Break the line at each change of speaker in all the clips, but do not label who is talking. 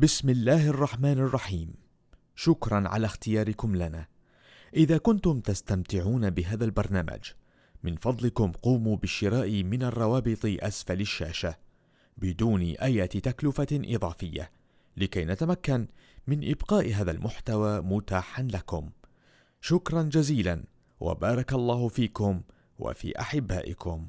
بسم الله الرحمن الرحيم. شكرا على اختياركم لنا. إذا كنتم تستمتعون بهذا البرنامج من فضلكم قوموا بالشراء من الروابط أسفل الشاشة بدون أي تكلفة إضافية لكي نتمكن من إبقاء هذا المحتوى متاحا لكم. شكرا جزيلا وبارك الله فيكم وفي أحبائكم.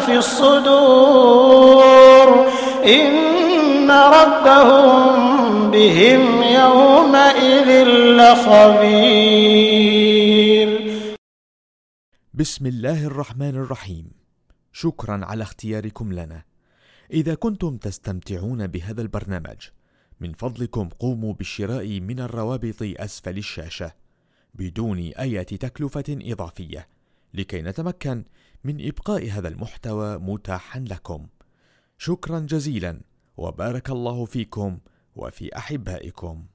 في الصدور. إن ربهم بهم يومئذ لخبير.
بسم الله الرحمن الرحيم. شكرا على اختياركم لنا. إذا كنتم تستمتعون بهذا البرنامج من فضلكم قوموا بالشراء من الروابط أسفل الشاشة بدون أي تكلفة إضافية. لكي نتمكن من إبقاء هذا المحتوى متاحا لكم. شكرا جزيلا وبارك الله فيكم وفي أحبائكم.